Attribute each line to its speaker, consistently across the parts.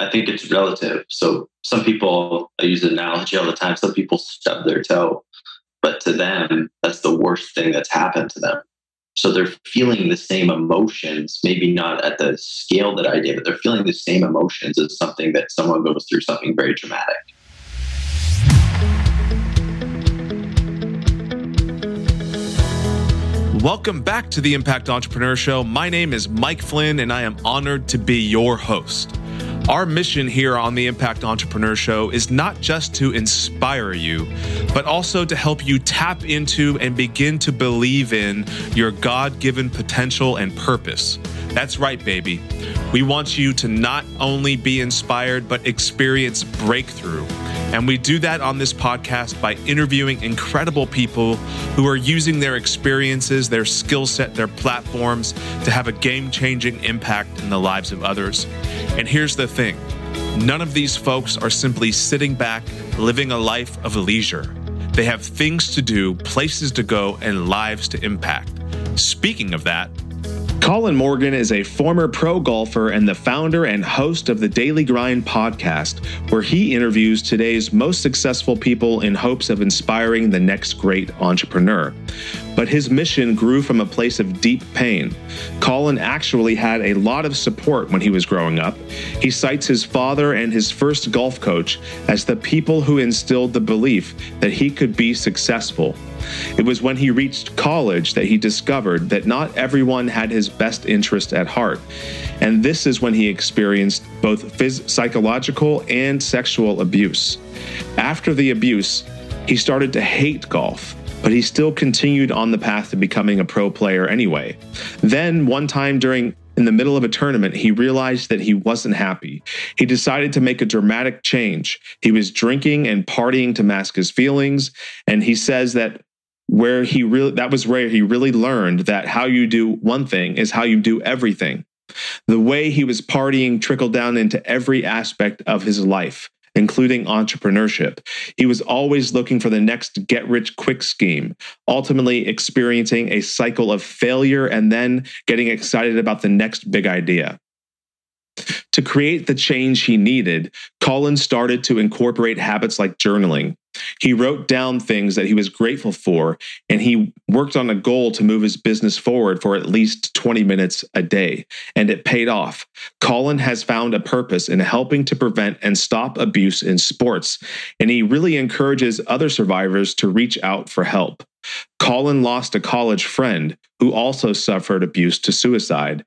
Speaker 1: I think it's relative. So some people, I use an analogy all the time, some people stub their toe, but to them, that's the worst thing that's happened to them. So they're feeling the same emotions, maybe not at the scale that I did, but they're feeling the same emotions as something that someone goes through something very dramatic.
Speaker 2: Welcome back to the Impact Entrepreneur Show. My name is Mike Flynn, and I am honored to be your host. Our mission here on the Impact Entrepreneur Show is not just to inspire you, but also to help you tap into and begin to believe in your God given potential and purpose. That's right, baby. We want you to not only be inspired, but experience breakthrough. And we do that on this podcast by interviewing incredible people who are using their experiences, their skill set, their platforms to have a game changing impact in the lives of others. And here's the thing none of these folks are simply sitting back, living a life of leisure. They have things to do, places to go, and lives to impact. Speaking of that, Colin Morgan is a former pro golfer and the founder and host of the Daily Grind podcast, where he interviews today's most successful people in hopes of inspiring the next great entrepreneur. But his mission grew from a place of deep pain. Colin actually had a lot of support when he was growing up. He cites his father and his first golf coach as the people who instilled the belief that he could be successful. It was when he reached college that he discovered that not everyone had his best interest at heart. And this is when he experienced both phys- psychological and sexual abuse. After the abuse, he started to hate golf but he still continued on the path to becoming a pro player anyway. Then, one time during in the middle of a tournament, he realized that he wasn't happy. He decided to make a dramatic change. He was drinking and partying to mask his feelings, and he says that where he really that was where he really learned that how you do one thing is how you do everything. The way he was partying trickled down into every aspect of his life, including entrepreneurship. He was always looking for the next get rich quick scheme, ultimately experiencing a cycle of failure and then getting excited about the next big idea. To create the change he needed, Colin started to incorporate habits like journaling. He wrote down things that he was grateful for, and he worked on a goal to move his business forward for at least 20 minutes a day. And it paid off. Colin has found a purpose in helping to prevent and stop abuse in sports, and he really encourages other survivors to reach out for help. Colin lost a college friend who also suffered abuse to suicide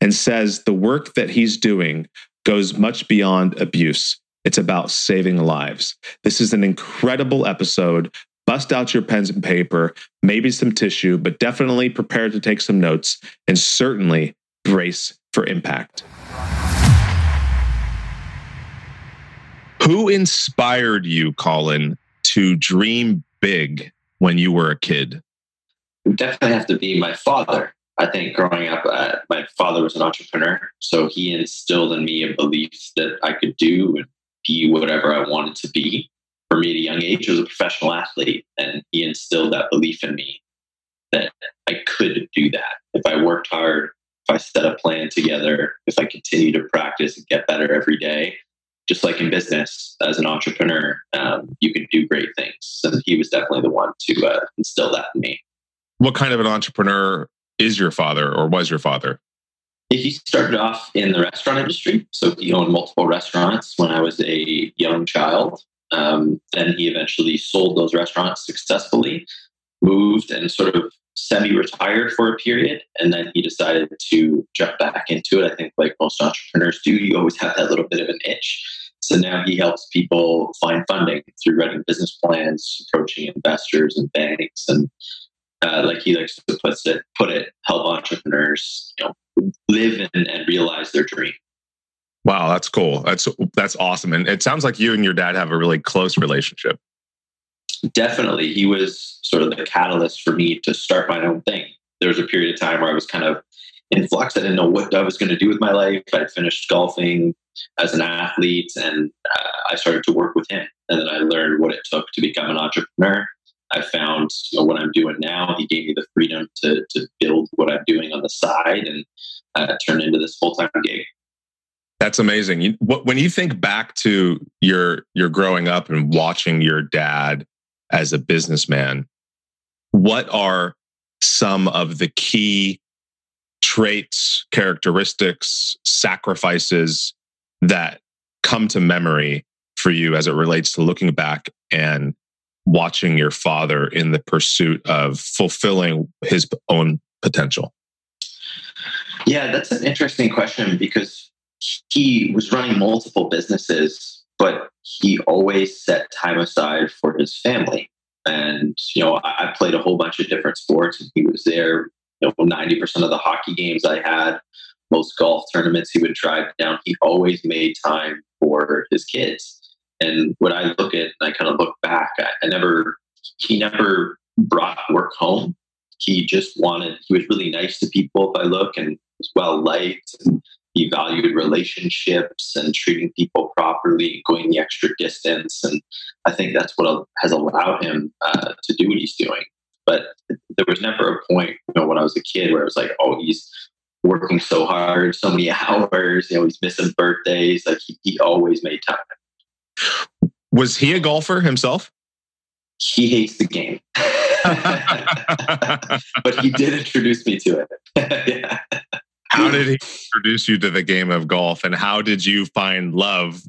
Speaker 2: and says the work that he's doing goes much beyond abuse. It's about saving lives. This is an incredible episode. Bust out your pens and paper, maybe some tissue, but definitely prepare to take some notes and certainly brace for impact. Who inspired you, Colin, to dream big when you were a kid?
Speaker 1: Would definitely have to be my father. I think growing up, uh, my father was an entrepreneur, so he instilled in me a belief that I could do and be whatever I wanted to be. For me, at a young age, I was a professional athlete, and he instilled that belief in me that I could do that if I worked hard, if I set a plan together, if I continue to practice and get better every day. Just like in business, as an entrepreneur, um, you can do great things. And he was definitely the one to uh, instill that in me.
Speaker 2: What kind of an entrepreneur is your father or was your father?
Speaker 1: He started off in the restaurant industry. So he owned multiple restaurants when I was a young child. Um, then he eventually sold those restaurants successfully, moved and sort of semi retired for a period. And then he decided to jump back into it. I think, like most entrepreneurs do, you always have that little bit of an itch. So now he helps people find funding through writing business plans, approaching investors and banks, and uh, like he likes to put it, put it, help entrepreneurs, you know, live and, and realize their dream.
Speaker 2: Wow, that's cool. That's that's awesome. And it sounds like you and your dad have a really close relationship.
Speaker 1: Definitely, he was sort of the catalyst for me to start my own thing. There was a period of time where I was kind of in flux. I didn't know what I was going to do with my life. I finished golfing as an athlete, and uh, I started to work with him. And then I learned what it took to become an entrepreneur. I found you know, what I'm doing now. He gave me the freedom to to build what I'm doing on the side and uh, turn into this full time gig.
Speaker 2: That's amazing. You, when you think back to your your growing up and watching your dad as a businessman, what are some of the key traits, characteristics, sacrifices that come to memory for you as it relates to looking back and watching your father in the pursuit of fulfilling his own potential?
Speaker 1: Yeah, that's an interesting question because he was running multiple businesses, but he always set time aside for his family. And, you know, I, played a whole bunch of different sports and he was there, you know, 90% of the hockey games I had, most golf tournaments he would drive down. He always made time for his kids. And when I look at, and I kind of look back, I, I never, he never brought work home. He just wanted, he was really nice to people if I look and was well liked. And he valued relationships and treating people properly, going the extra distance. And I think that's what has allowed him uh, to do what he's doing. But there was never a point, you know, when I was a kid where it was like, oh, he's working so hard, so many hours, you know, he's missing birthdays. Like he, he always made time.
Speaker 2: Was he a golfer himself?
Speaker 1: He hates the game. but he did introduce me to it. yeah.
Speaker 2: How did he introduce you to the game of golf and how did you find love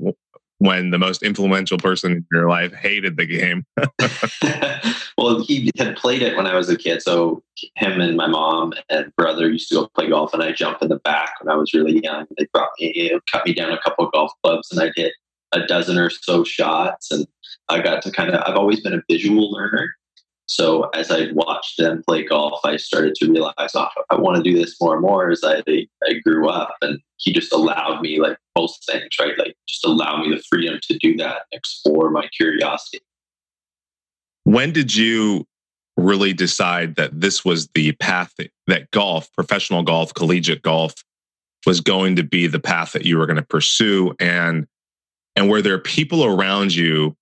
Speaker 2: when the most influential person in your life hated the game?
Speaker 1: well, he had played it when I was a kid. So him and my mom and brother used to go play golf, and I jumped in the back when I was really young. They brought me, cut me down a couple of golf clubs, and I did a dozen or so shots. And I got to kind of, I've always been a visual learner. So as I watched them play golf, I started to realize, oh, I want to do this more and more as I, I grew up. And he just allowed me, like most things, right? Like just allow me the freedom to do that, explore my curiosity.
Speaker 2: When did you really decide that this was the path that golf, professional golf, collegiate golf, was going to be the path that you were going to pursue? And and were there people around you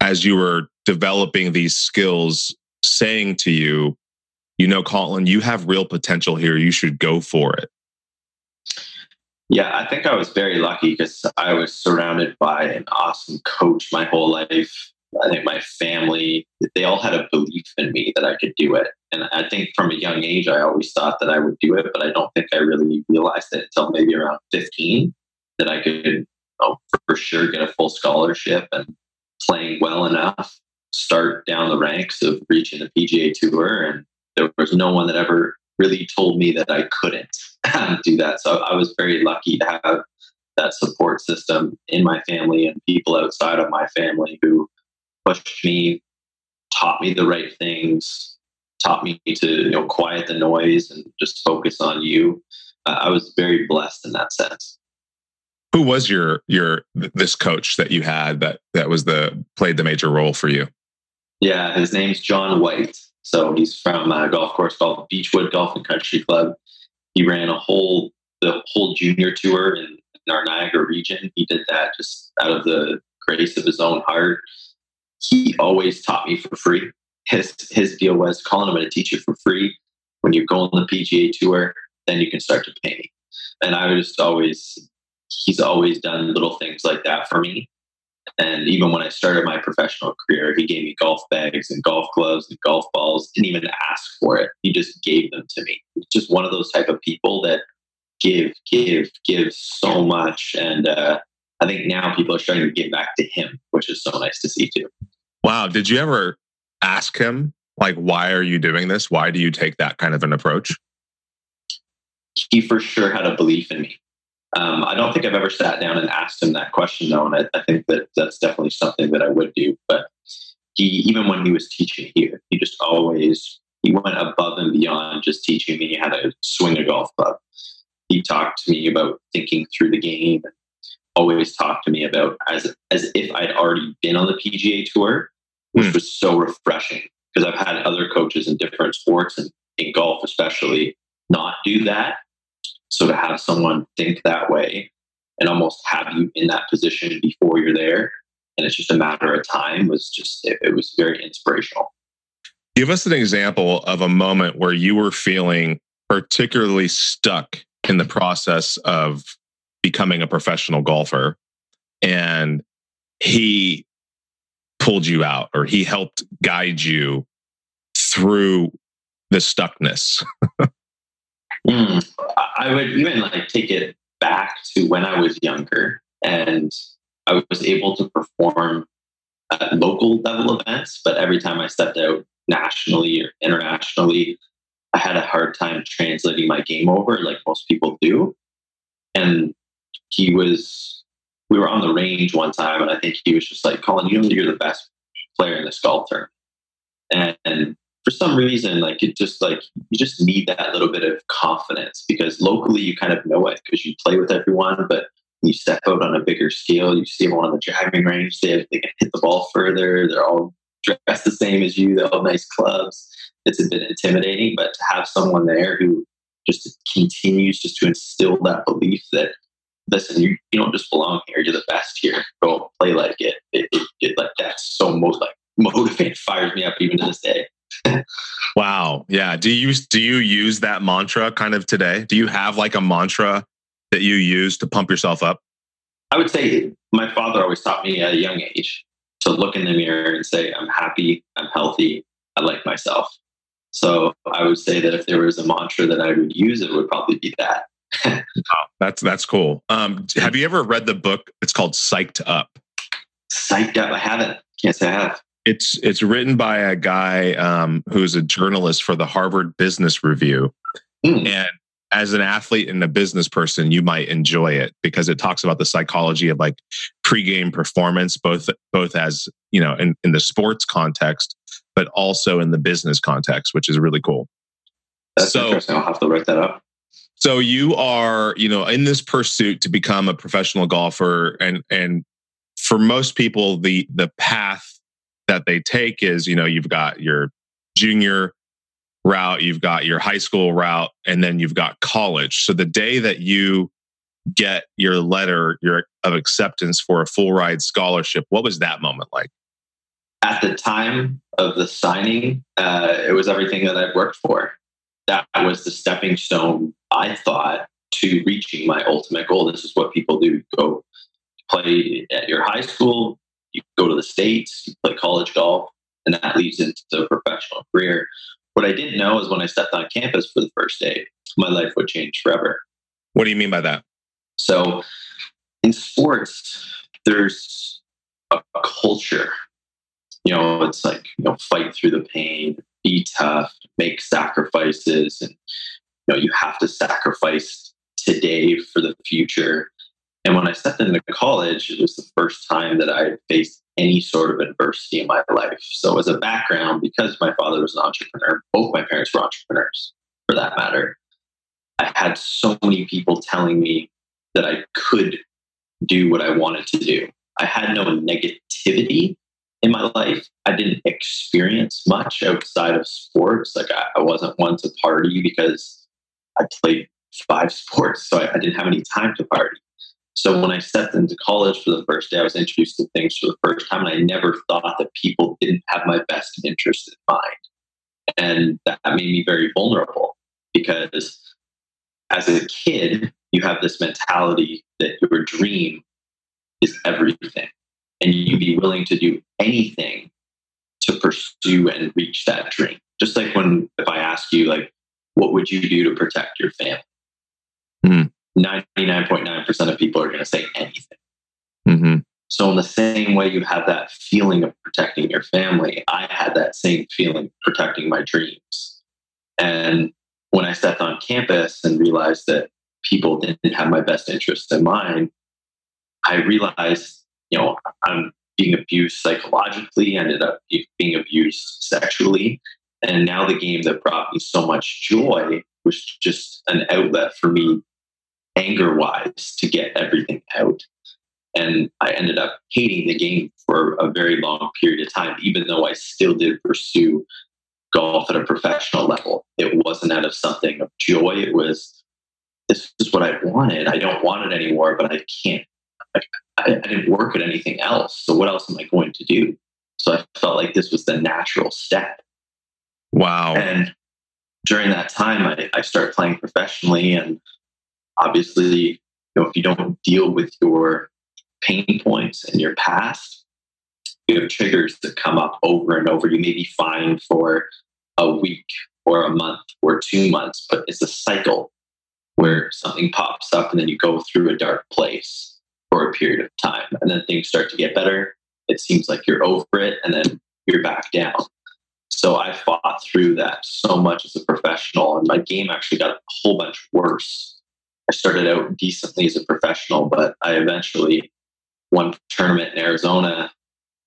Speaker 2: as you were developing these skills saying to you, you know, Colin, you have real potential here. You should go for it?
Speaker 1: Yeah, I think I was very lucky because I was surrounded by an awesome coach my whole life. I think my family, they all had a belief in me that I could do it. And I think from a young age, I always thought that I would do it, but I don't think I really realized it until maybe around 15 that I could know, for sure get a full scholarship and playing well enough start down the ranks of reaching the PGA Tour. And there was no one that ever really told me that I couldn't do that. So I was very lucky to have that support system in my family and people outside of my family who pushed me, taught me the right things, taught me to you know quiet the noise and just focus on you. I was very blessed in that sense
Speaker 2: who was your your this coach that you had that that was the played the major role for you?
Speaker 1: Yeah, his name's John White. So he's from a golf course called Beechwood Golf and Country Club. He ran a whole the whole junior tour in, in our Niagara region. He did that just out of the grace of his own heart. He always taught me for free. His his deal was, Colin, I'm going to teach you for free. When you go on the PGA tour, then you can start to pay me. And I was always he's always done little things like that for me. And even when I started my professional career, he gave me golf bags and golf gloves and golf balls. Didn't even ask for it. He just gave them to me. He's just one of those type of people that give, give, give so much. And uh, I think now people are starting to give back to him, which is so nice to see too.
Speaker 2: Wow. Did you ever ask him, like, why are you doing this? Why do you take that kind of an approach?
Speaker 1: He for sure had a belief in me. Um, I don't think I've ever sat down and asked him that question, though, and I, I, think that that's definitely something that I would do. But he, even when he was teaching here, he just always he went above and beyond just teaching me how to swing a golf club. He talked to me about thinking through the game. Always talked to me about as as if I'd already been on the PGA Tour, which mm. was so refreshing because I've had other coaches in different sports and in golf especially not do that so to have someone think that way and almost have you in that position before you're there, and it's just a matter of time, was just, it, it was very inspirational.
Speaker 2: Give us an example of a moment where you were feeling particularly stuck in the process of becoming a professional golfer and he pulled you out or he helped guide you through the stuckness?
Speaker 1: mm, I would even like take it back to when I was younger and I was able to perform at local level events, but every time I stepped out nationally or internationally, I had a hard time translating my game over like most people do. And he was, we were on the range one time, and I think he was just like, Colin, you know, you're the best player in this golf tournament. And, and for some reason, like it just like you just need that little bit of confidence because locally you kind of know it because you play with everyone, but you step out on a bigger scale, you see everyone on the driving range, they, they can hit the ball further, they're all dressed the same as you, they all have nice clubs. It's a bit intimidating, but to have someone there who just continues just to instill that belief that listen, you, you don't just belong here, you're the best here. Go play like it. It, it, it like that's so most like motivating, fires me up even to this day.
Speaker 2: Wow. Yeah. Do you do you use that mantra kind of today? Do you have like a mantra that you use to pump yourself up?
Speaker 1: I would say my father always taught me at a young age to look in the mirror and say, I'm happy, I'm healthy, I like myself. So I would say that if there was a mantra that I would use, it would probably be that.
Speaker 2: that's that's cool. Um, have you ever read the book? It's called Psyched Up.
Speaker 1: Psyched Up. I haven't. Can't say I have.
Speaker 2: It's it's written by a guy um, who's a journalist for the Harvard Business Review, mm. and as an athlete and a business person, you might enjoy it because it talks about the psychology of like pregame performance, both both as you know in, in the sports context, but also in the business context, which is really cool.
Speaker 1: That's so, interesting. I'll have to write that up.
Speaker 2: So you are, you know, in this pursuit to become a professional golfer, and and for most people, the the path that they take is, you know, you've got your junior route, you've got your high school route, and then you've got college. So the day that you get your letter your, of acceptance for a full ride scholarship, what was that moment like?
Speaker 1: At the time of the signing, uh, it was everything that I'd worked for. That was the stepping stone, I thought, to reaching my ultimate goal. This is what people do go play at your high school, you go to the States, you play college golf, and that leads into a professional career. What I didn't know is when I stepped on campus for the first day, my life would change forever.
Speaker 2: What do you mean by that?
Speaker 1: So, in sports, there's a, a culture. You know, it's like, you know, fight through the pain, be tough, make sacrifices. And, you know, you have to sacrifice today for the future. And when I stepped into college, it was the first time that I faced any sort of adversity in my life. So, as a background, because my father was an entrepreneur, both my parents were entrepreneurs for that matter, I had so many people telling me that I could do what I wanted to do. I had no negativity in my life. I didn't experience much outside of sports. Like, I, I wasn't one to party because I played five sports, so I, I didn't have any time to party. So when I stepped into college for the first day, I was introduced to things for the first time, and I never thought that people didn't have my best interest in mind. And that made me very vulnerable because as a kid, you have this mentality that your dream is everything, and you'd be willing to do anything to pursue and reach that dream. Just like when, if I ask you, like, what would you do to protect your family? Mm 99.9% of people are going to say anything. Mm-hmm. So, in the same way you have that feeling of protecting your family, I had that same feeling protecting my dreams. And when I stepped on campus and realized that people didn't have my best interest in mind, I realized, you know, I'm being abused psychologically, ended up being abused sexually. And now the game that brought me so much joy was just an outlet for me anger wise to get everything out. And I ended up hating the game for a very long period of time, even though I still did pursue golf at a professional level. It wasn't out of something of joy. It was, this is what I wanted. I don't want it anymore, but I can't. I, I didn't work at anything else. So what else am I going to do? So I felt like this was the natural step.
Speaker 2: Wow.
Speaker 1: And during that time, I, I started playing professionally and obviously you know, if you don't deal with your pain points and your past, you have triggers that come up over and over. You may be fine for a week or a month or two months, but it's a cycle where something pops up and then you go through a dark place for a period of time and then things start to get better. It seems like you're over it and then you're back down. So I fought through that so much as a professional, and my game actually got a whole bunch worse. I started out decently as a professional, but I eventually won tournament in Arizona.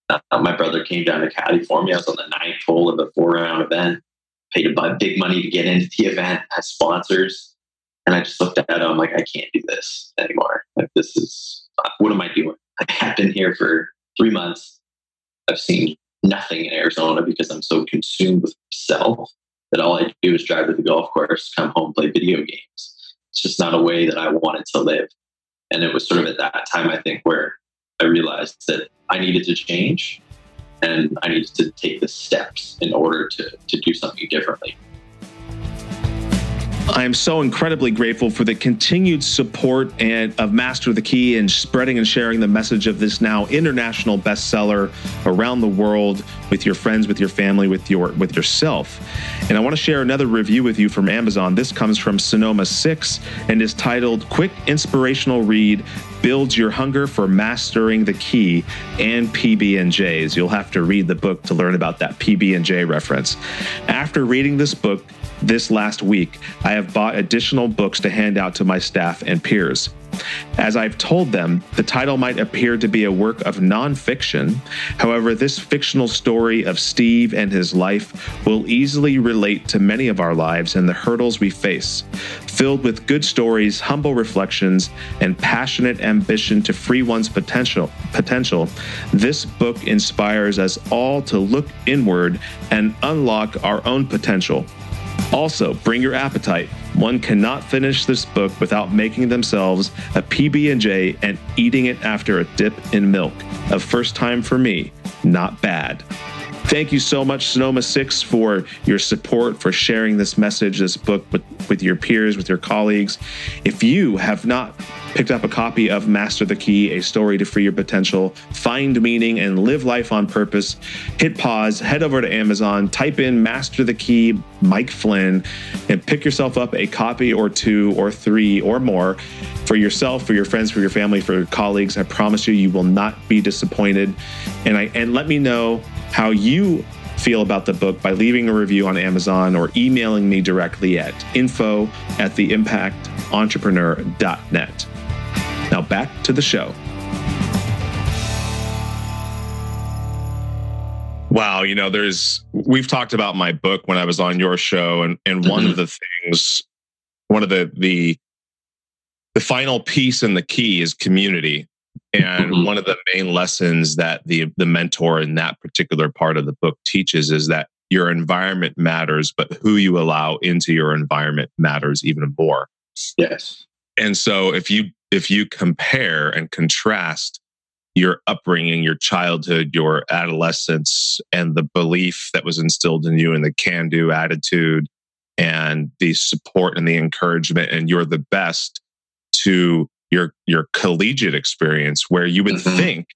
Speaker 1: Uh, my brother came down to caddy for me. I was on the ninth hole of a four round event, paid a big money to get into the event, had sponsors. And I just looked at it, I'm like, I can't do this anymore. Like, this is, what am I doing? I've been here for three months. I've seen nothing in Arizona because I'm so consumed with myself that all I do is drive to the golf course, come home, play video games. It's just not a way that I wanted to live. And it was sort of at that time, I think, where I realized that I needed to change and I needed to take the steps in order to, to do something differently.
Speaker 2: I am so incredibly grateful for the continued support and of Master the Key and spreading and sharing the message of this now international bestseller around the world with your friends, with your family, with your with yourself. And I want to share another review with you from Amazon. This comes from Sonoma 6 and is titled Quick Inspirational Read builds your hunger for mastering the key and PB&Js. You'll have to read the book to learn about that PB&J reference. After reading this book, this last week, I have bought additional books to hand out to my staff and peers. As I've told them, the title might appear to be a work of nonfiction. However, this fictional story of Steve and his life will easily relate to many of our lives and the hurdles we face. Filled with good stories, humble reflections, and passionate ambition to free one's potential, potential, this book inspires us all to look inward and unlock our own potential. Also, bring your appetite. One cannot finish this book without making themselves a PB&J and eating it after a dip in milk. A first time for me, not bad. Thank you so much, Sonoma 6, for your support, for sharing this message, this book with, with your peers, with your colleagues. If you have not picked up a copy of Master the Key, A Story to Free Your Potential, Find Meaning, and Live Life on Purpose, hit pause, head over to Amazon, type in Master the Key, Mike Flynn, and pick yourself up a copy or two or three or more for yourself, for your friends, for your family, for your colleagues. I promise you, you will not be disappointed. And I and let me know how you feel about the book by leaving a review on Amazon or emailing me directly at info at theimpactentrepreneur.net. Now back to the show. Wow, you know, there's we've talked about my book when I was on your show, and and one of mm-hmm. the things, one of the the the final piece and the key is community. And mm-hmm. one of the main lessons that the the mentor in that particular part of the book teaches is that your environment matters, but who you allow into your environment matters even more.
Speaker 1: Yes.
Speaker 2: And so if you if you compare and contrast your upbringing, your childhood, your adolescence, and the belief that was instilled in you and the can do attitude and the support and the encouragement, and you're the best to your, your collegiate experience where you would mm-hmm. think,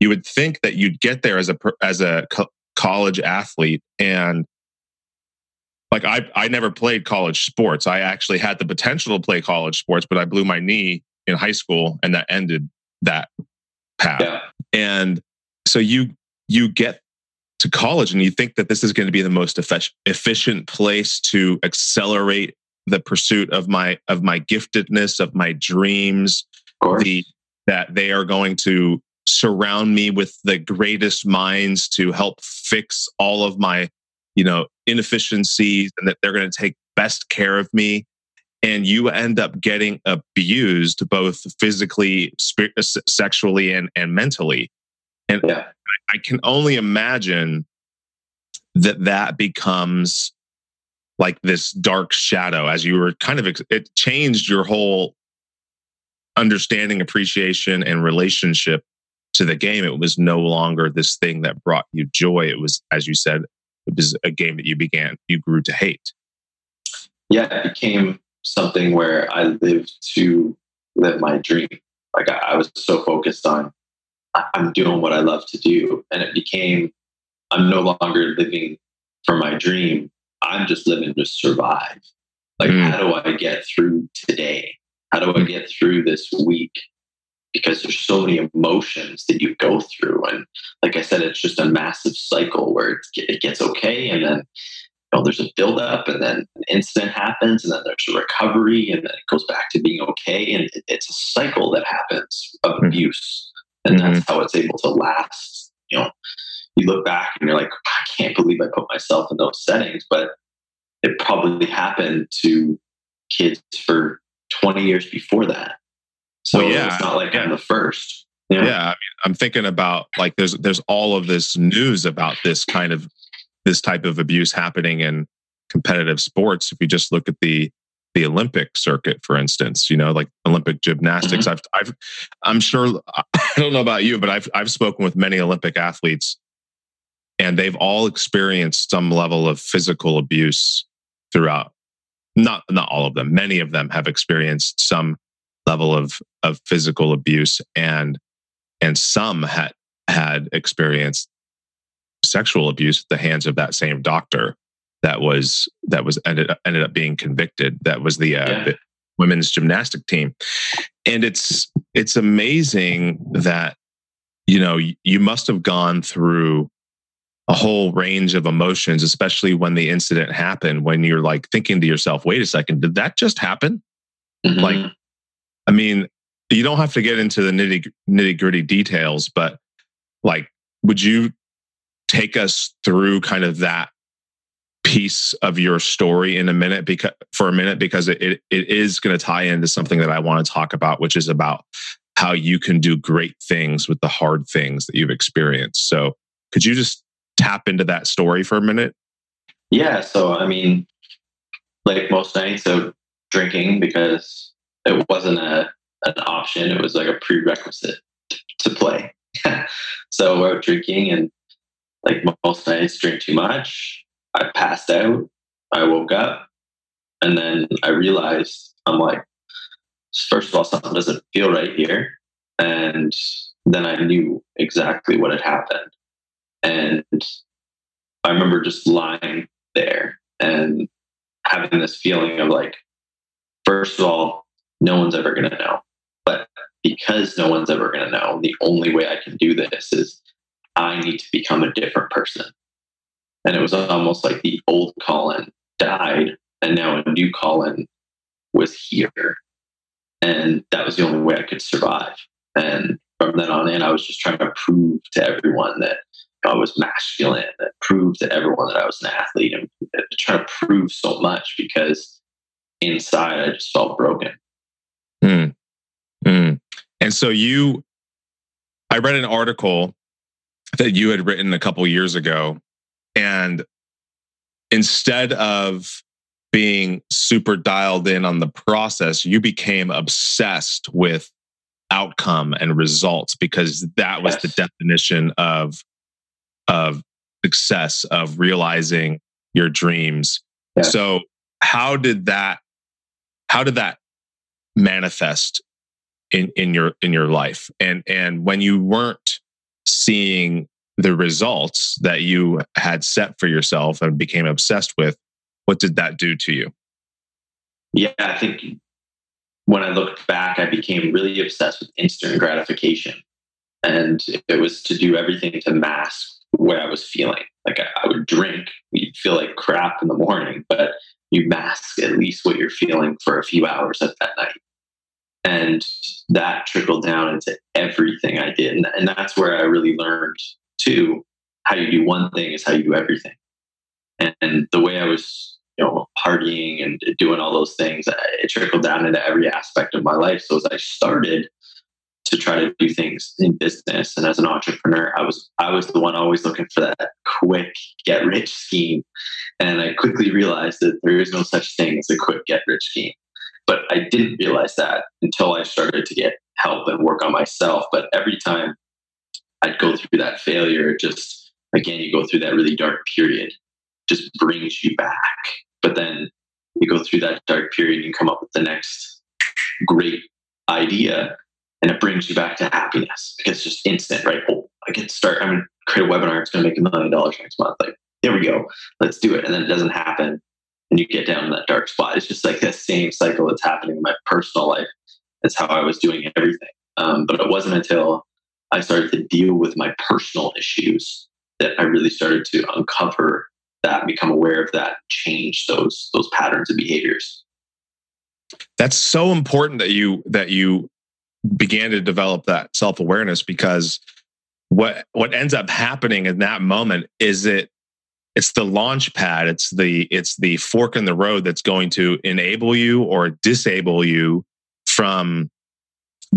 Speaker 2: you would think that you'd get there as a, as a co- college athlete and like I, I never played college sports. I actually had the potential to play college sports, but I blew my knee in high school and that ended that path. Yeah. And so you you get to college and you think that this is going to be the most efficient place to accelerate the pursuit of my of my giftedness of my dreams the, that they are going to surround me with the greatest minds to help fix all of my you know inefficiencies and that they're going to take best care of me and you end up getting abused both physically, uh, sexually, and, and mentally. And yeah. I can only imagine that that becomes like this dark shadow as you were kind of, it changed your whole understanding, appreciation, and relationship to the game. It was no longer this thing that brought you joy. It was, as you said, it was a game that you began, you grew to hate.
Speaker 1: Yeah, it became something where I lived to live my dream. Like I, I was so focused on I'm doing what I love to do. And it became I'm no longer living for my dream. I'm just living to survive. Like, mm. how do I get through today? How do I get through this week? Because there's so many emotions that you go through. And like I said, it's just a massive cycle where it gets okay. And then you know, there's a buildup, and then an incident happens, and then there's a recovery, and then it goes back to being okay. And it's a cycle that happens of mm. abuse. And mm-hmm. that's how it's able to last. You know, you look back and you're like, I can't believe I put myself in those settings, but it probably happened to kids for 20 years before that. So well, yeah, it's not like yeah. I'm the first.
Speaker 2: You know? Yeah, I mean, I'm thinking about like there's there's all of this news about this kind of this type of abuse happening in competitive sports. If you just look at the the Olympic circuit, for instance, you know, like Olympic gymnastics. Mm-hmm. I've, I've, I'm sure, I don't know about you, but I've, I've spoken with many Olympic athletes and they've all experienced some level of physical abuse throughout. Not not all of them. Many of them have experienced some level of of physical abuse and and some had had experienced sexual abuse at the hands of that same doctor that was that was ended ended up being convicted. That was the, uh, yeah. the women's gymnastic team. And it's it's amazing that you know you must have gone through a whole range of emotions, especially when the incident happened, when you're like thinking to yourself, wait a second, did that just happen? Mm-hmm. Like, I mean, you don't have to get into the nitty, nitty gritty details, but like, would you take us through kind of that piece of your story in a minute because for a minute because it, it, it is going to tie into something that I want to talk about, which is about how you can do great things with the hard things that you've experienced. So could you just tap into that story for a minute?
Speaker 1: Yeah. So, I mean, like most nights of drinking, because it wasn't a, an option, it was like a prerequisite to play. so we're drinking and like most nights drink too much. I passed out. I woke up and then I realized I'm like, first of all, something doesn't feel right here. And then I knew exactly what had happened. And I remember just lying there and having this feeling of like, first of all, no one's ever going to know. But because no one's ever going to know, the only way I can do this is I need to become a different person. And it was almost like the old Colin died, and now a new Colin was here. And that was the only way I could survive. And from then on in, I was just trying to prove to everyone that I was masculine and prove to everyone that I was an athlete and trying to prove so much because inside I just felt broken.
Speaker 2: Mm. Mm. And so you, I read an article that you had written a couple years ago, and instead of being super dialed in on the process, you became obsessed with outcome and results because that was yes. the definition of of success of realizing your dreams. Yeah. So how did that how did that manifest in in your in your life? And and when you weren't seeing the results that you had set for yourself and became obsessed with, what did that do to you?
Speaker 1: Yeah, I think when I looked back, I became really obsessed with instant gratification. And it was to do everything to mask where I was feeling. Like I, I would drink, you'd feel like crap in the morning, but you mask at least what you're feeling for a few hours at that night. And that trickled down into everything I did. And, and that's where I really learned too how you do one thing is how you do everything. And, and the way I was, you know, partying and doing all those things, it trickled down into every aspect of my life. So as I started to try to do things in business. And as an entrepreneur i was i was the one always looking for that quick get rich scheme. And i quickly realized that there is no such thing as a quick get rich scheme. But i didn't realize that until i started to get help and work on myself. But every time i'd go through that failure just again you go through that really dark period just brings you back. But then you go through that dark period and come up with the next great idea and it brings you back to happiness because it's just instant, right? Oh, I get to start, I'm going to create a webinar. It's going to make a million dollars next month. Like, there we go. Let's do it. And then it doesn't happen. And you get down in that dark spot. It's just like that same cycle that's happening in my personal life. That's how I was doing everything. Um, but it wasn't until I started to deal with my personal issues that I really started to uncover that, become aware of that, change those those patterns and behaviors.
Speaker 2: That's so important that you that you began to develop that self awareness because what what ends up happening in that moment is it it's the launch pad. It's the it's the fork in the road that's going to enable you or disable you from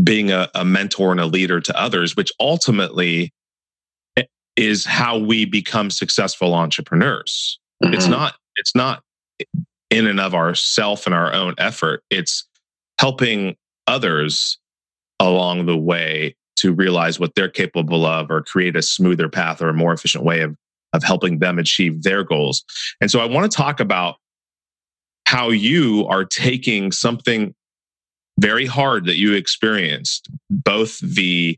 Speaker 2: being a, a mentor and a leader to others which ultimately is how we become successful entrepreneurs. Mm-hmm. it's not it's not in and of ourself and our own effort. It's helping others along the way to realize what they're capable of or create a smoother path or a more efficient way of, of helping them achieve their goals. And so I want to talk about how you are taking something very hard that you experienced, both the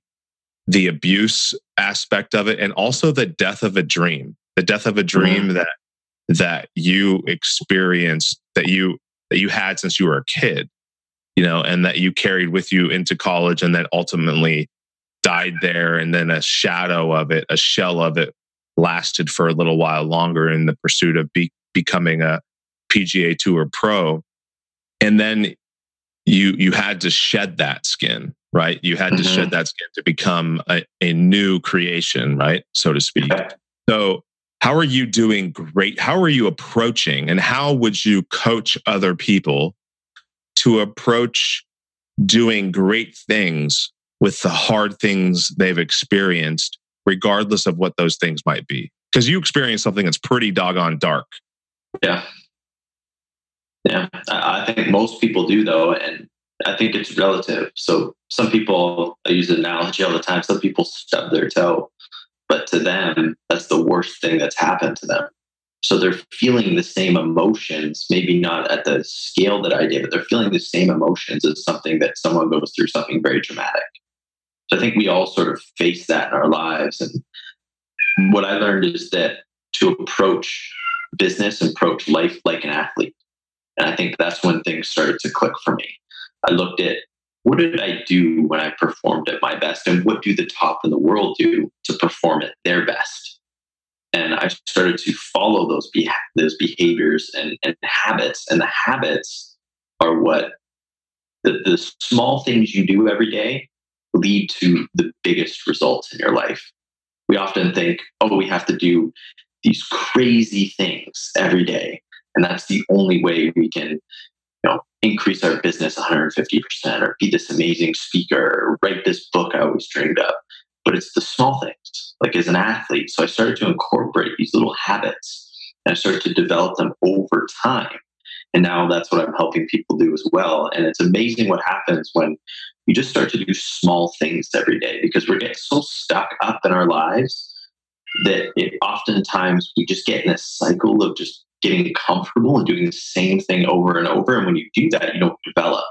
Speaker 2: the abuse aspect of it and also the death of a dream, the death of a dream mm-hmm. that that you experienced that you that you had since you were a kid you know, and that you carried with you into college and then ultimately died there. And then a shadow of it, a shell of it lasted for a little while longer in the pursuit of be- becoming a PGA Tour pro. And then you you had to shed that skin, right? You had mm-hmm. to shed that skin to become a, a new creation, right? So to speak. So how are you doing great? How are you approaching and how would you coach other people to approach doing great things with the hard things they've experienced, regardless of what those things might be. Because you experience something that's pretty doggone dark.
Speaker 1: Yeah. Yeah. I think most people do, though. And I think it's relative. So some people, I use an analogy all the time, some people stub their toe, but to them, that's the worst thing that's happened to them. So they're feeling the same emotions, maybe not at the scale that I did, but they're feeling the same emotions as something that someone goes through something very dramatic. So I think we all sort of face that in our lives. And what I learned is that to approach business and approach life like an athlete. And I think that's when things started to click for me. I looked at what did I do when I performed at my best and what do the top in the world do to perform at their best? And I started to follow those be- those behaviors and, and habits. And the habits are what the, the small things you do every day lead to the biggest results in your life. We often think, oh, we have to do these crazy things every day, and that's the only way we can, you know, increase our business 150% or be this amazing speaker or write this book I always dreamed of but it's the small things, like as an athlete. So I started to incorporate these little habits and I started to develop them over time. And now that's what I'm helping people do as well. And it's amazing what happens when you just start to do small things every day because we're getting so stuck up in our lives that it oftentimes we just get in a cycle of just getting comfortable and doing the same thing over and over. And when you do that, you don't develop.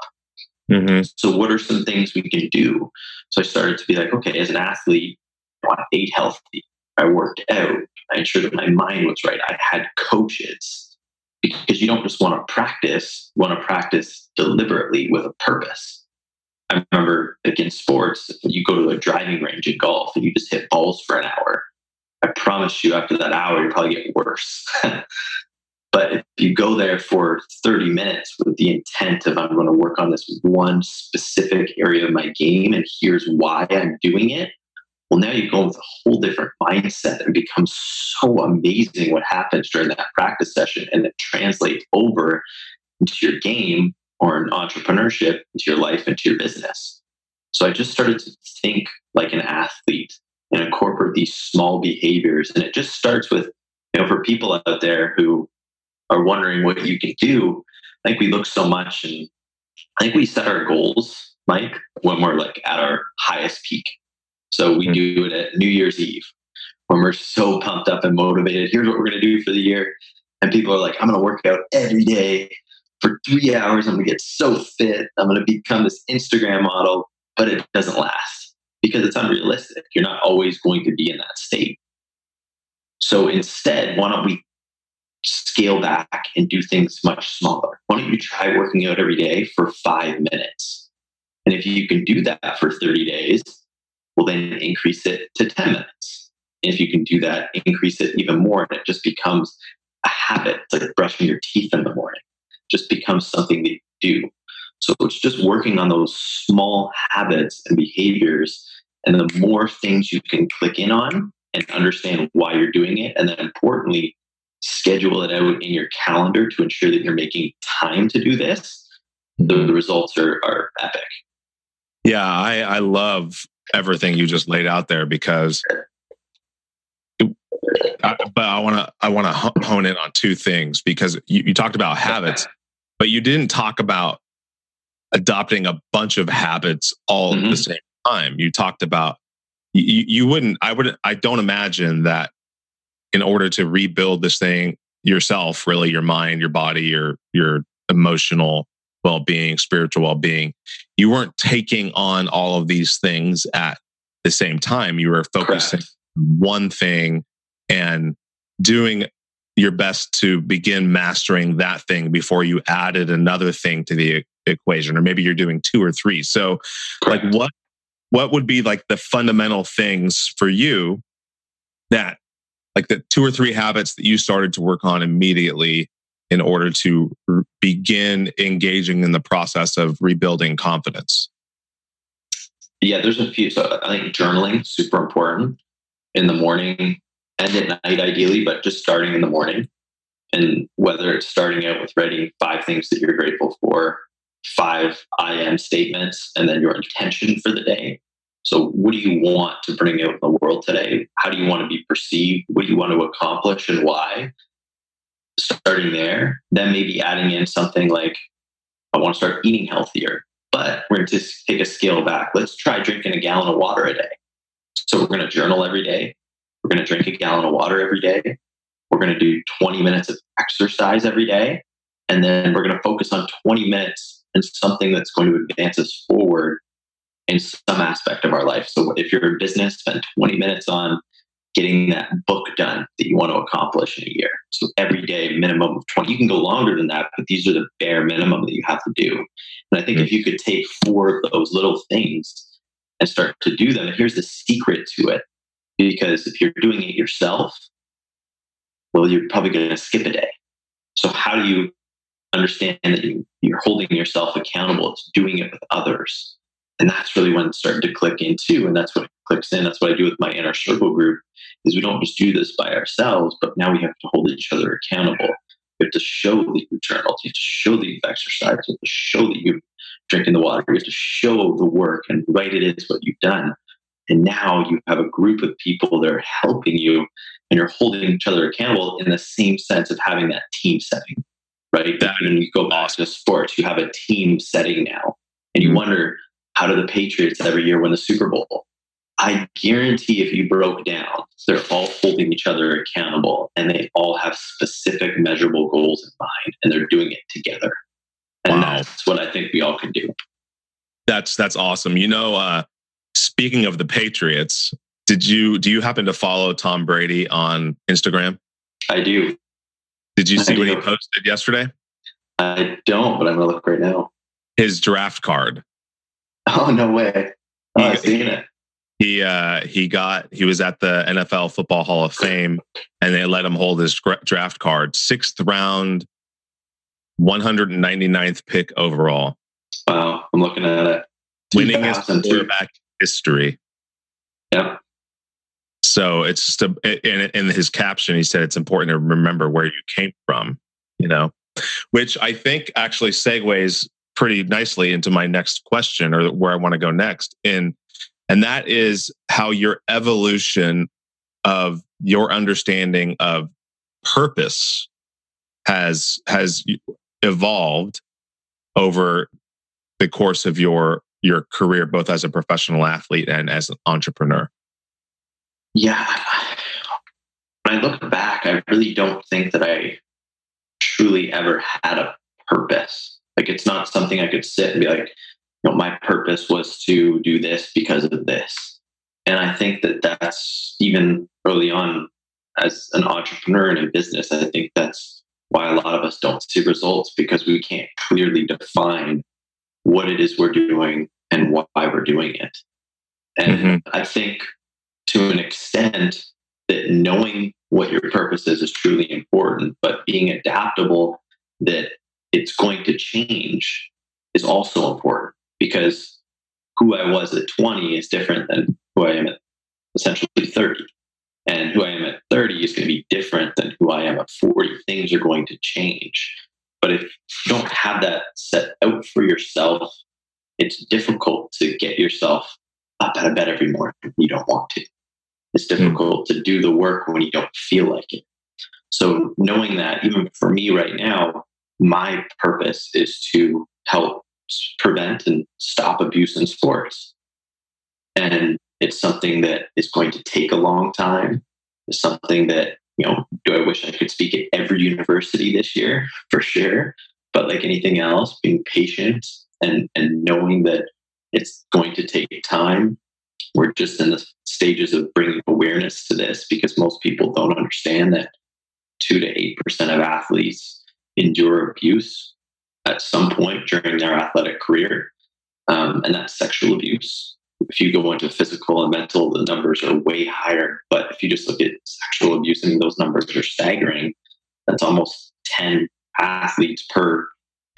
Speaker 1: Mm-hmm. So, what are some things we can do? So, I started to be like, okay, as an athlete, I ate healthy. I worked out. I ensured that my mind was right. I had coaches because you don't just want to practice, you want to practice deliberately with a purpose. I remember like in sports, you go to a driving range in golf and you just hit balls for an hour. I promise you, after that hour, you probably get worse. But if you go there for 30 minutes with the intent of I'm going to work on this one specific area of my game and here's why I'm doing it, well, now you go with a whole different mindset and becomes so amazing what happens during that practice session and it translates over into your game or in entrepreneurship, into your life, into your business. So I just started to think like an athlete and incorporate these small behaviors. And it just starts with, you know, for people out there who are wondering what you can do, I think we look so much and I think we set our goals, Mike, when we're like at our highest peak. So we mm-hmm. do it at New Year's Eve when we're so pumped up and motivated. Here's what we're going to do for the year. And people are like, I'm going to work out every day for three hours. I'm going to get so fit. I'm going to become this Instagram model, but it doesn't last because it's unrealistic. You're not always going to be in that state. So instead, why don't we scale back and do things much smaller? Why don't you try working out every day for five minutes? And if you can do that for 30 days, well, then increase it to 10 minutes. And if you can do that, increase it even more. And it just becomes a habit. It's like brushing your teeth in the morning, it just becomes something that you do. So it's just working on those small habits and behaviors. And the more things you can click in on and understand why you're doing it, and then importantly, schedule it out in your calendar to ensure that you're making time to do this, the, the results are, are epic.
Speaker 2: Yeah, I, I love everything you just laid out there because I, but I want to I want to hone in on two things because you, you, talked about habits, but you didn't talk about adopting a bunch of habits all mm-hmm. at the same time. You talked about you, you wouldn't I would I don't imagine that in order to rebuild this thing yourself, really your mind, your body, your your emotional well-being, spiritual well-being, you weren't taking on all of these things at the same time. You were focusing Correct. one thing and doing your best to begin mastering that thing before you added another thing to the equation or maybe you're doing two or three so Correct. like what what would be like the fundamental things for you that like the two or three habits that you started to work on immediately in order to r- begin engaging in the process of rebuilding confidence
Speaker 1: yeah there's a few so i think journaling super important in the morning and at night ideally, but just starting in the morning. And whether it's starting out with writing five things that you're grateful for, five I am statements, and then your intention for the day. So, what do you want to bring out in the world today? How do you want to be perceived? What do you want to accomplish and why? Starting there, then maybe adding in something like, I want to start eating healthier, but we're going to take a scale back. Let's try drinking a gallon of water a day. So, we're going to journal every day. We're going to drink a gallon of water every day. We're going to do 20 minutes of exercise every day. And then we're going to focus on 20 minutes and something that's going to advance us forward in some aspect of our life. So if you're in business, spend 20 minutes on getting that book done that you want to accomplish in a year. So every day, minimum of 20. You can go longer than that, but these are the bare minimum that you have to do. And I think mm-hmm. if you could take four of those little things and start to do them, and here's the secret to it because if you're doing it yourself, well, you're probably going to skip a day. So, how do you understand that you, you're holding yourself accountable to doing it with others? And that's really when it's starting to click into, and that's what clicks in. That's what I do with my inner circle group. Is we don't just do this by ourselves, but now we have to hold each other accountable. We have to show that you journaled. You have to show that you've exercised. You have to show that you're drinking the water. You have to show the work and write it is what you've done. And now you have a group of people that are helping you and you're holding each other accountable in the same sense of having that team setting, right? That when you go back to sports, you have a team setting now. And you mm-hmm. wonder, how do the Patriots every year win the Super Bowl? I guarantee if you broke down, they're all holding each other accountable and they all have specific measurable goals in mind and they're doing it together. And wow. that's what I think we all can do.
Speaker 2: That's that's awesome. You know, uh, Speaking of the Patriots, did you do you happen to follow Tom Brady on Instagram?
Speaker 1: I do.
Speaker 2: Did you see what he posted yesterday?
Speaker 1: I don't, but I'm gonna look right now.
Speaker 2: His draft card.
Speaker 1: Oh no way! Oh, he, I've seen it.
Speaker 2: He uh, he got he was at the NFL Football Hall of Fame, and they let him hold his draft card, sixth round, 199th pick overall.
Speaker 1: Wow, I'm looking at it.
Speaker 2: Winning Winningest quarterback history.
Speaker 1: Yeah.
Speaker 2: So it's just a, in, in his caption, he said it's important to remember where you came from, you know, which I think actually segues pretty nicely into my next question or where I want to go next. In, and that is how your evolution of your understanding of purpose has has evolved over the course of your your career, both as a professional athlete and as an entrepreneur?
Speaker 1: Yeah. When I look back, I really don't think that I truly ever had a purpose. Like it's not something I could sit and be like, you know, my purpose was to do this because of this. And I think that that's even early on as an entrepreneur and in a business, I think that's why a lot of us don't see results because we can't clearly define what it is we're doing and why we're doing it. And mm-hmm. I think to an extent that knowing what your purpose is is truly important, but being adaptable that it's going to change is also important because who I was at 20 is different than who I am at essentially 30. And who I am at 30 is going to be different than who I am at 40. Things are going to change. But if you don't have that set out for yourself, it's difficult to get yourself up out of bed every morning when you don't want to. It's hmm. difficult to do the work when you don't feel like it. So, knowing that, even for me right now, my purpose is to help prevent and stop abuse in sports. And it's something that is going to take a long time. It's something that, you know, do I wish I could speak at every university this year? For sure. But like anything else, being patient and, and knowing that it's going to take time. We're just in the stages of bringing awareness to this because most people don't understand that two to eight percent of athletes endure abuse at some point during their athletic career, um, and that's sexual abuse. If you go into physical and mental, the numbers are way higher. But if you just look at sexual abuse, I mean, those numbers are staggering. That's almost 10 athletes per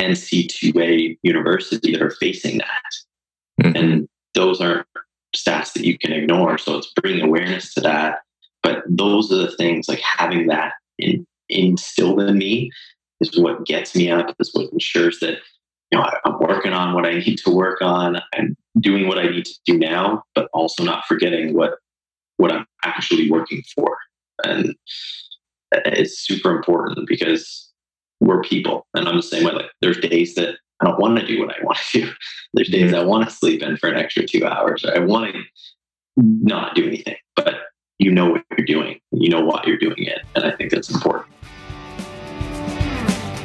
Speaker 1: NCAA university that are facing that. Mm-hmm. And those aren't stats that you can ignore. So it's bringing awareness to that. But those are the things like having that in, instilled in me is what gets me up, is what ensures that you know I'm working on what I need to work on and doing what I need to do now, but also not forgetting what what I'm actually working for. And it's super important because we're people, and I'm the same way. Like there's days that I don't want to do what I want to do. There's days I want to sleep in for an extra two hours. I want to not do anything, but you know what you're doing. You know why you're doing it, and I think that's important.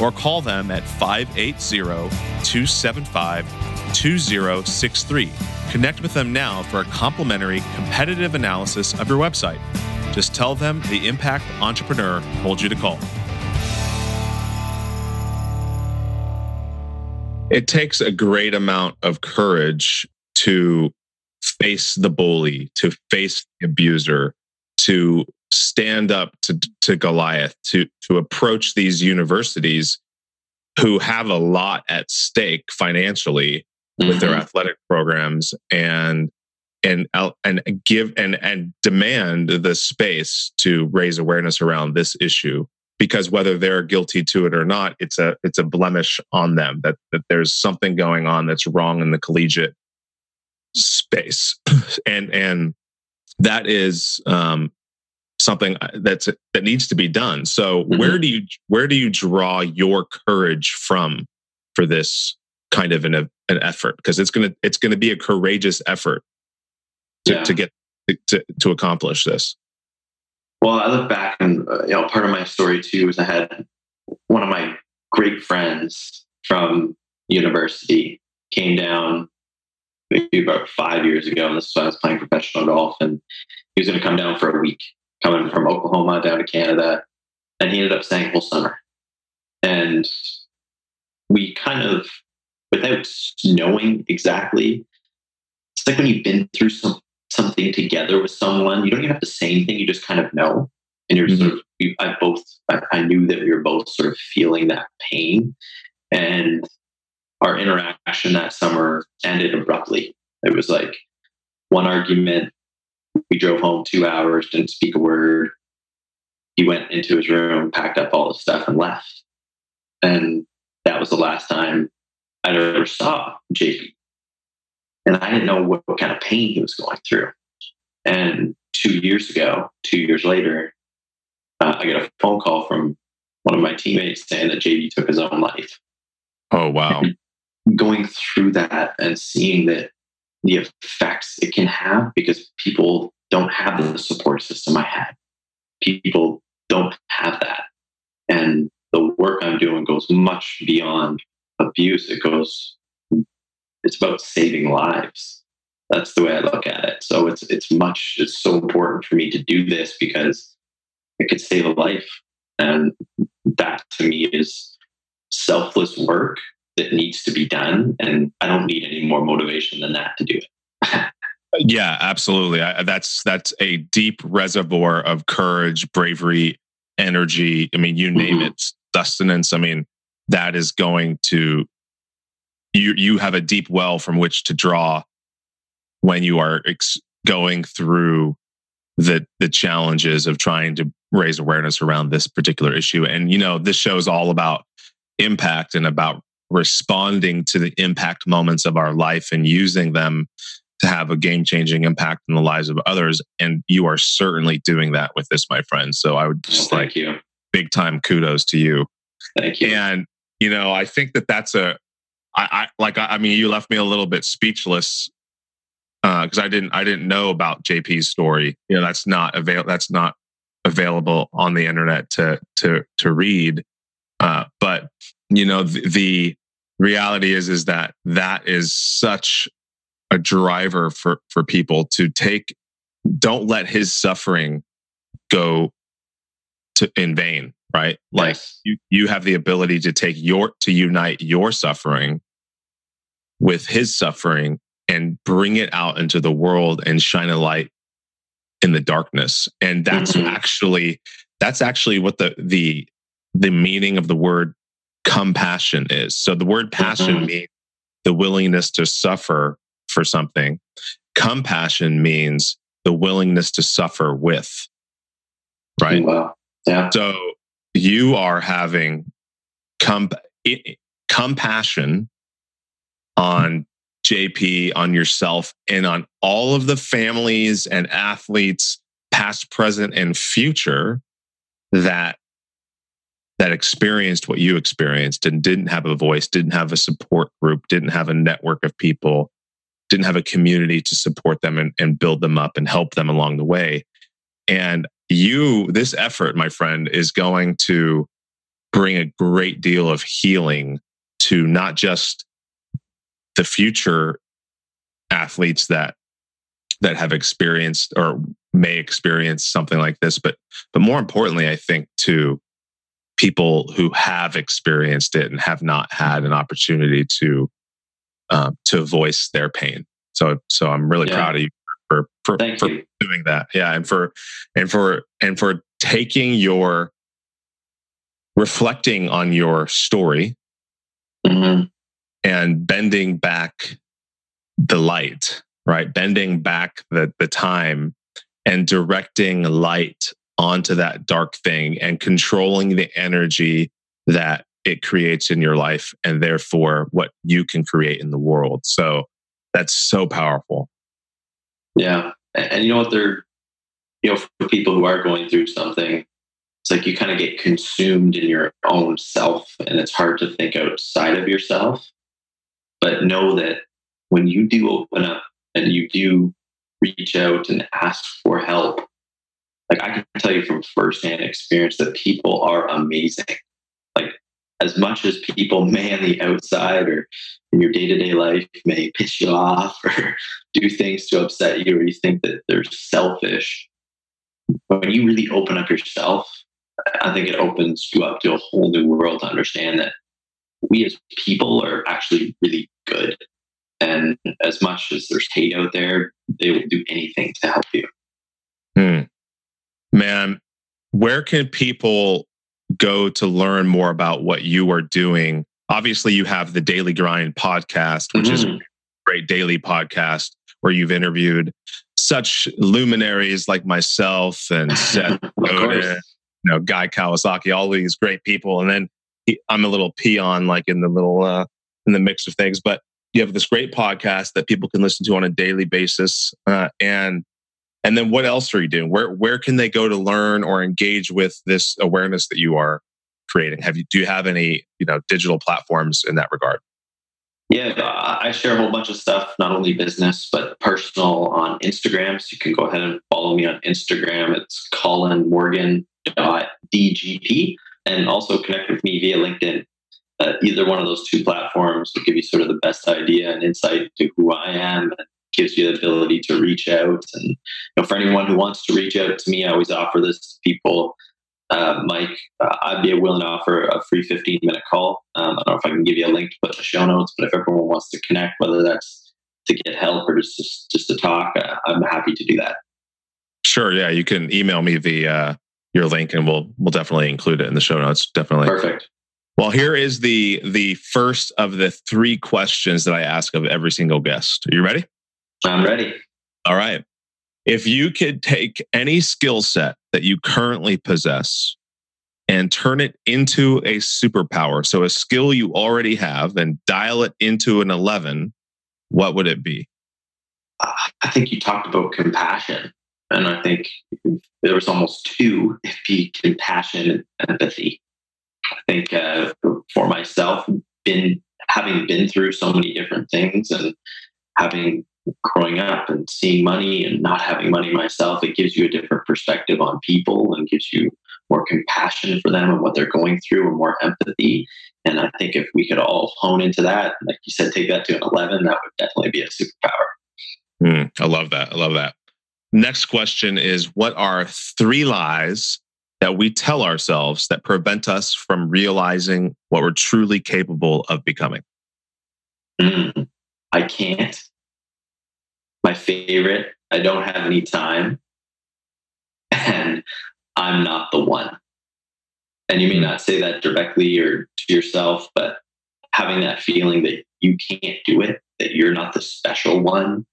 Speaker 2: or call them at 580 275 2063. Connect with them now for a complimentary competitive analysis of your website. Just tell them the Impact Entrepreneur told you to call. It takes a great amount of courage to face the bully, to face the abuser, to stand up to, to Goliath, to, to approach these universities who have a lot at stake financially mm-hmm. with their mm-hmm. athletic programs and and and give and and demand the space to raise awareness around this issue because whether they're guilty to it or not it's a it's a blemish on them that that there's something going on that's wrong in the collegiate space and and that is um, something uh, that's that needs to be done so mm-hmm. where do you where do you draw your courage from for this kind of an, an effort because it's going to it's to be a courageous effort to, yeah. to get to, to accomplish this
Speaker 1: well i look back and uh, you know part of my story too is i had one of my great friends from university came down maybe about five years ago and this is when i was playing professional golf and he was going to come down for a week coming from oklahoma down to canada and he ended up staying whole summer and we kind of without knowing exactly. It's like when you've been through some something together with someone, you don't even have to say anything, you just kind of know. And you're mm-hmm. sort of, I both, I, I knew that we were both sort of feeling that pain. And our interaction that summer ended abruptly. It was like one argument. We drove home two hours, didn't speak a word. He went into his room, packed up all his stuff, and left. And that was the last time I ever saw JP. And I didn't know what, what kind of pain he was going through. And two years ago, two years later, uh, I get a phone call from one of my teammates saying that JP took his own life.
Speaker 2: Oh, wow.
Speaker 1: And going through that and seeing that the effects it can have because people don't have the support system I had. People don't have that. And the work I'm doing goes much beyond abuse. It goes, it's about saving lives. That's the way I look at it. So it's it's much it's so important for me to do this because it could save a life. And that to me is selfless work that needs to be done. And I don't need any more motivation than that to do it.
Speaker 2: yeah, absolutely. I, that's that's a deep reservoir of courage, bravery, energy. I mean, you name mm-hmm. it, sustenance. I mean, that is going to you. You have a deep well from which to draw when you are ex- going through the the challenges of trying to raise awareness around this particular issue. And you know, this show is all about impact and about responding to the impact moments of our life and using them to have a game changing impact in the lives of others. And you are certainly doing that with this, my friend. So I would just
Speaker 1: Thank
Speaker 2: like
Speaker 1: you.
Speaker 2: big time kudos to you.
Speaker 1: Thank you.
Speaker 2: And, you know, I think that that's a, I, I like, I, I mean, you left me a little bit speechless because uh, I didn't, I didn't know about JP's story. You know, that's not avail, that's not available on the internet to, to, to read. Uh, but you know, the, the reality is, is that that is such a driver for for people to take don't let his suffering go to in vain right like
Speaker 1: yes.
Speaker 2: you you have the ability to take your to unite your suffering with his suffering and bring it out into the world and shine a light in the darkness and that's mm-hmm. actually that's actually what the the the meaning of the word compassion is so the word passion mm-hmm. means the willingness to suffer for something. Compassion means the willingness to suffer with. Right.
Speaker 1: Wow. Yeah.
Speaker 2: So you are having comp- compassion on JP, on yourself, and on all of the families and athletes, past, present, and future, that that experienced what you experienced and didn't have a voice, didn't have a support group, didn't have a network of people didn't have a community to support them and, and build them up and help them along the way. And you, this effort, my friend, is going to bring a great deal of healing to not just the future athletes that that have experienced or may experience something like this but but more importantly i think to people who have experienced it and have not had an opportunity to uh, to voice their pain. So, so I'm really yeah. proud of you for for, for
Speaker 1: you.
Speaker 2: doing that. Yeah, and for and for and for taking your reflecting on your story
Speaker 1: mm-hmm.
Speaker 2: and bending back the light, right? Bending back the the time and directing light onto that dark thing and controlling the energy that it creates in your life and therefore what you can create in the world. So that's so powerful.
Speaker 1: Yeah. And you know what? They're, you know, for people who are going through something, it's like you kind of get consumed in your own self and it's hard to think outside of yourself. But know that when you do open up and you do reach out and ask for help, like I can tell you from firsthand experience that people are amazing. Like as much as people may on the outside or in your day-to-day life may piss you off or do things to upset you or you think that they're selfish when you really open up yourself i think it opens you up to a whole new world to understand that we as people are actually really good and as much as there's hate out there they will do anything to help you
Speaker 2: hmm. Man where can people go to learn more about what you are doing, obviously you have the Daily Grind podcast, which mm-hmm. is a mm-hmm. great daily podcast where you've interviewed such luminaries like myself and Seth Godin, you know, Guy Kawasaki, all these great people. And then he, I'm a little peon, like in the little, uh, in the mix of things. But you have this great podcast that people can listen to on a daily basis, uh, and and then what else are you doing? Where where can they go to learn or engage with this awareness that you are creating? Have you do you have any you know digital platforms in that regard?
Speaker 1: Yeah, I share a whole bunch of stuff, not only business, but personal on Instagram. So you can go ahead and follow me on Instagram. It's colinmorgan.dgp and also connect with me via LinkedIn. Uh, either one of those two platforms will give you sort of the best idea and insight to who I am and gives you the ability to reach out. And you know, for anyone who wants to reach out to me, I always offer this to people uh, Mike, uh, I'd be willing to offer a free 15 minute call. Um, I don't know if I can give you a link to put in the show notes, but if everyone wants to connect, whether that's to get help or just just, just to talk, uh, I'm happy to do that.
Speaker 2: Sure. Yeah, you can email me the uh, your link, and we'll we'll definitely include it in the show notes. Definitely.
Speaker 1: Perfect.
Speaker 2: Well, here is the the first of the three questions that I ask of every single guest. Are you ready?
Speaker 1: I'm ready.
Speaker 2: All right. If you could take any skill set that you currently possess and turn it into a superpower, so a skill you already have, and dial it into an 11, what would it be?
Speaker 1: Uh, I think you talked about compassion. And I think there was almost two it'd be compassion and empathy. I think uh, for myself, been having been through so many different things and having growing up and seeing money and not having money myself, it gives you a different perspective on people and gives you more compassion for them and what they're going through and more empathy. And I think if we could all hone into that, like you said, take that to an 11, that would definitely be a superpower.
Speaker 2: Mm, I love that. I love that. Next question is What are three lies that we tell ourselves that prevent us from realizing what we're truly capable of becoming?
Speaker 1: Mm, I can't my favorite. I don't have any time. And I'm not the one. And you may not say that directly or to yourself, but having that feeling that you can't do it, that you're not the special one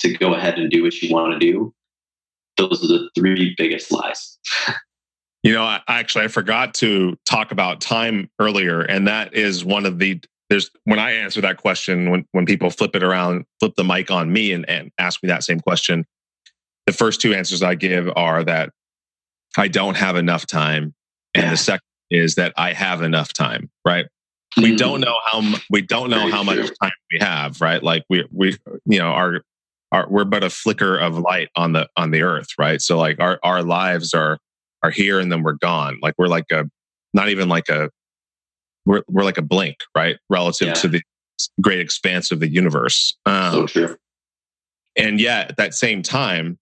Speaker 1: to go ahead and do what you want to do, those are the three biggest lies.
Speaker 2: you know, I, actually, I forgot to talk about time earlier, and that is one of the there's when I answer that question, when when people flip it around, flip the mic on me and, and ask me that same question, the first two answers I give are that I don't have enough time, and yeah. the second is that I have enough time. Right? Mm-hmm. We don't know how we don't know Very how much time we have. Right? Like we we you know our our we're but a flicker of light on the on the earth. Right? So like our our lives are are here and then we're gone. Like we're like a not even like a we're we're like a blink, right, relative yeah. to the great expanse of the universe.
Speaker 1: Um, so true.
Speaker 2: And yet, at that same time,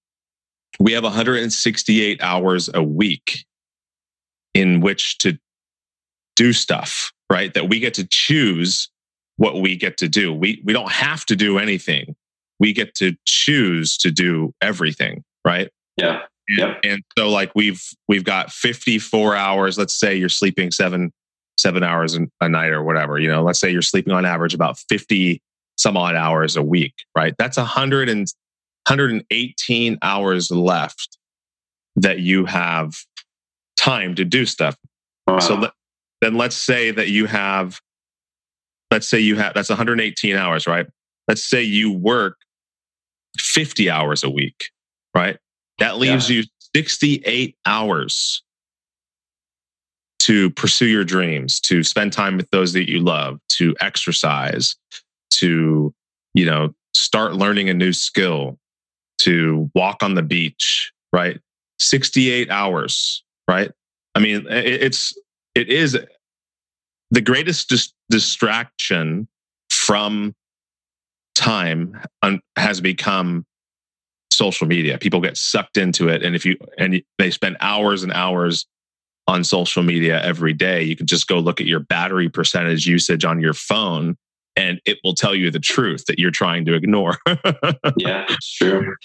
Speaker 2: we have 168 hours a week in which to do stuff, right? That we get to choose what we get to do. We we don't have to do anything. We get to choose to do everything, right?
Speaker 1: Yeah.
Speaker 2: And, yep. and so like we've we've got 54 hours. Let's say you're sleeping seven seven hours a night or whatever. You know, let's say you're sleeping on average about 50 some odd hours a week, right? That's 100 and 118 hours left that you have time to do stuff. Wow. So then let's say that you have, let's say you have, that's 118 hours, right? Let's say you work 50 hours a week, right? That leaves yeah. you 68 hours to pursue your dreams, to spend time with those that you love, to exercise, to, you know, start learning a new skill, to walk on the beach, right? 68 hours, right? I mean, it's, it is the greatest dis- distraction from time has become social media. People get sucked into it. And if you, and they spend hours and hours on social media every day. You can just go look at your battery percentage usage on your phone and it will tell you the truth that you're trying to ignore.
Speaker 1: yeah, it's true.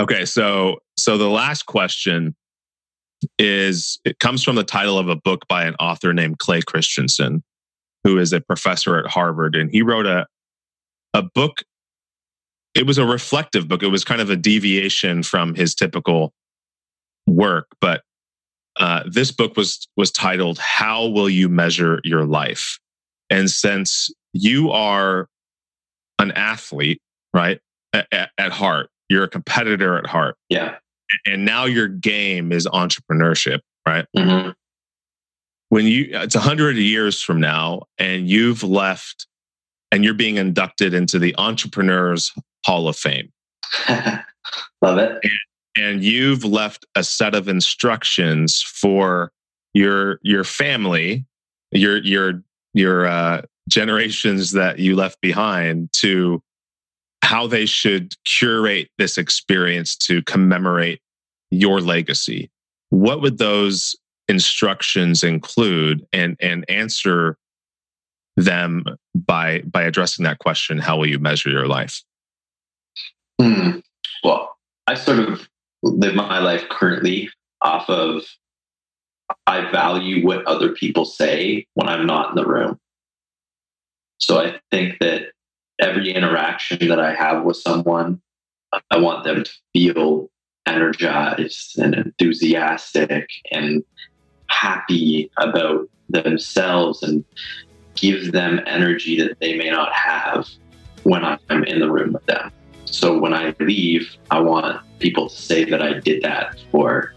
Speaker 2: Okay, so so the last question is it comes from the title of a book by an author named Clay Christensen, who is a professor at Harvard and he wrote a a book it was a reflective book. It was kind of a deviation from his typical work, but uh, this book was was titled "How Will You Measure Your Life?" And since you are an athlete, right? At, at, heart, you're a competitor at heart.
Speaker 1: Yeah.
Speaker 2: And now your game is entrepreneurship, right?
Speaker 1: Mm-hmm.
Speaker 2: When you, it's a hundred years from now, and you've left, and you're being inducted into the Entrepreneurs Hall of Fame.
Speaker 1: Love it.
Speaker 2: And, and you've left a set of instructions for your your family, your your your uh, generations that you left behind to how they should curate this experience to commemorate your legacy. What would those instructions include and and answer them by by addressing that question how will you measure your life
Speaker 1: hmm. well i sort of live my life currently off of I value what other people say when I'm not in the room. So I think that every interaction that I have with someone, I want them to feel energized and enthusiastic and happy about themselves and give them energy that they may not have when I'm in the room with them. So when I leave, I want people to say that I did that for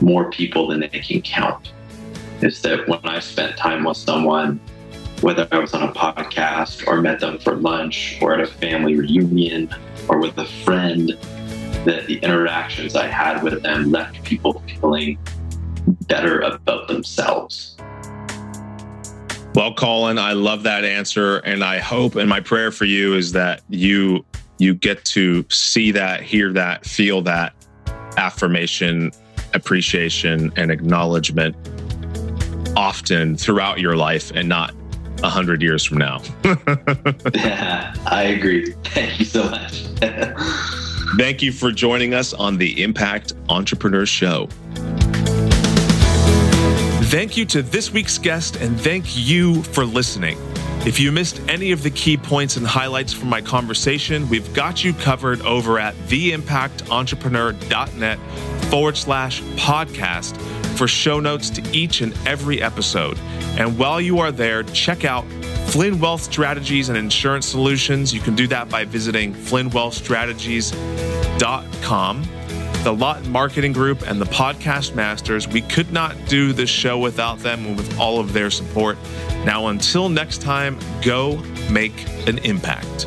Speaker 1: more people than they can count. Is that when I spent time with someone, whether I was on a podcast or met them for lunch or at a family reunion or with a friend, that the interactions I had with them left people feeling better about themselves.
Speaker 2: Well, Colin, I love that answer. And I hope and my prayer for you is that you you get to see that, hear that, feel that affirmation appreciation and acknowledgement often throughout your life and not a hundred years from now.
Speaker 1: yeah, I agree. Thank you so much.
Speaker 2: Thank you for joining us on the Impact Entrepreneur Show. Thank you to this week's guest and thank you for listening. If you missed any of the key points and highlights from my conversation, we've got you covered over at theimpactentrepreneur.net forward slash podcast for show notes to each and every episode. And while you are there, check out Flynn Wealth Strategies and Insurance Solutions. You can do that by visiting flynnwealthstrategies.com the Lawton Marketing Group, and the Podcast Masters. We could not do this show without them and with all of their support. Now, until next time, go make an impact.